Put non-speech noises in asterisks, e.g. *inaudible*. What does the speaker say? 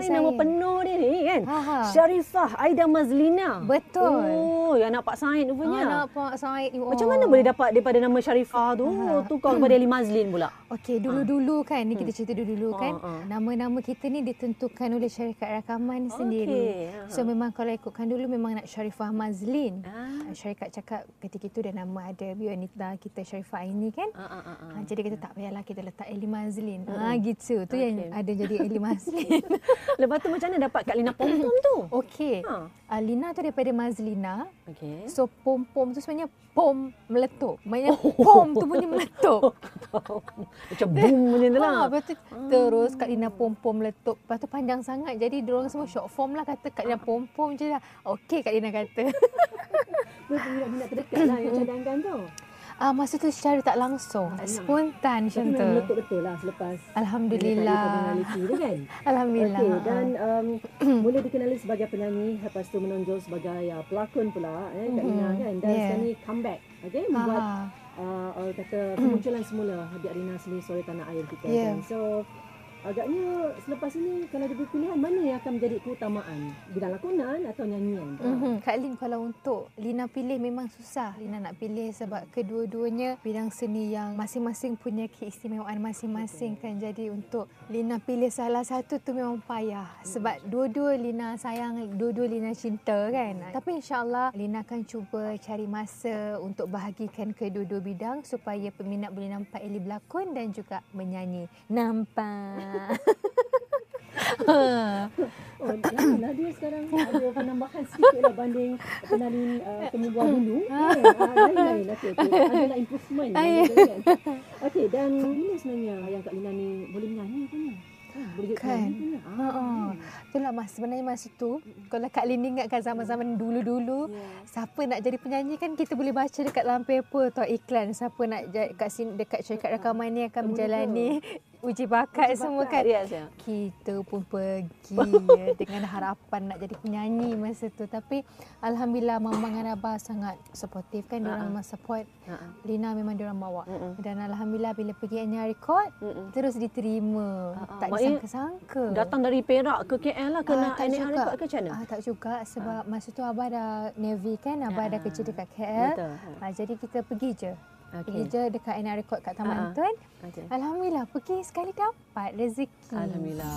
ni nama saya. penuh dia ni kan. Ha, ha. Syarifah Aida Mazlina. Betul. Oh, yang anak Pak Said rupanya. Ah, nak Pak Said ni. Macam oh. mana boleh dapat daripada nama Syarifah tu Ha. tukar kepada Ali Mazlin pula? Okey, dulu-dulu kan ni kita cerita dulu-dulu kan. ah. Nama-nama kita ni ditentukan oleh syarikat rakaman sendiri. Okey, ah. So memang kalau ikutkan dulu memang nak Syarifah Mazlin. Ah. Syarikat cakap ketika itu dah nama ada Bionita kita Syarifah ini kan. Ah, ah. Ha, jadi kita tak payahlah kita letak Eli Mazlin. Ha gitu. Tu yang Okey. ada jadi Eli *laughs* Mazlin. Lepas tu macam mana dapat Kak Lina pom-pom tu? Okey. Ha. Uh, Lina tu daripada Mazlina. Okey. So pom-pom tu sebenarnya pom meletup. Maksudnya pom tu bunyi meletup. *laughs* Macam boom macam tu lah. Ha, lepas tu terus Kak Lina pom-pom meletup. Lepas tu panjang sangat. Jadi diorang semua short form lah kata Kak Lina pom-pom je lah. Okey Kak Lina kata. *laughs* Minat terdekat lah yang cadangkan tu. Ah masa tu secara tak langsung. Spontan macam Tapi tu. meletup betul lah selepas *laughs* Alhamdulillah. tu kan. *laughs* Alhamdulillah. Okey dan um, *clears throat* mula dikenali sebagai penyanyi lepas tu menonjol sebagai uh, pelakon pula eh Kak Lina Mhm. kan dan Yeah. sekarang ni comeback okey membuat Ah. uh, kata *clears throat* kemunculan semula Habib Rina sendiri sore tanah air kita Yeah. kan. So agaknya selepas ini kalau diberi pilihan mana yang akan menjadi keutamaan bidang lakonan atau nyanyian? Mm-hmm. Kak Lin kalau untuk Lina pilih memang susah. Lina nak pilih sebab kedua-duanya bidang seni yang masing-masing punya keistimewaan masing-masing kan. Jadi untuk Lina pilih salah satu tu memang payah. Sebab dua-dua Lina sayang, dua-dua Lina cinta kan. Tapi insyaAllah Lina akan cuba cari masa untuk bahagikan kedua-dua bidang supaya peminat boleh nampak Eli berlakon dan juga menyanyi. Nampak. Oh, janganlah dia sekarang ada penambahan sedikit lah banding penalin uh, penyembuhan dulu. Kan? *laughs* Uh, lain-lain. Okey, okey. Adalah improvement. Ah, benda ya. tu kan. Okey, dan bila sebenarnya yang Kak Lina ni boleh menyanyi ke ni? Boleh jadi Kan. Ha, ha. Itulah mas sebenarnya masa tu kalau Kak Lin ingatkan zaman-zaman dulu-dulu Ya. siapa nak jadi penyanyi kan kita boleh baca dekat dalam paper atau iklan siapa nak ja- kat sini dekat syarikat rakaman ni akan menjalani uji bakat semua kan. Yes, ya. Kita pun pergi *laughs* ya, dengan harapan nak jadi penyanyi masa tu tapi alhamdulillah mama dengan abah sangat supportive kan dia orang Ha-ha. memang support Ha, ha. Lina memang dia orang bawa. Mm-mm. Dan alhamdulillah bila pergi Anya record Mm-mm. terus diterima. Ha-ha. Tak disangka-sangka. Datang dari Perak ke KL lah ke Ah, nak tak NR juga. record ke macam mana? Ah, tak juga sebab masa tu abah dah Navy kan, abah dah Ah, kerja dekat KL. Betul. Ha. Ah, jadi kita pergi je. Okey. je dekat NR Record kat Taman Ah, ah. Tun. Okey. Alhamdulillah pergi sekali dapat rezeki. Alhamdulillah.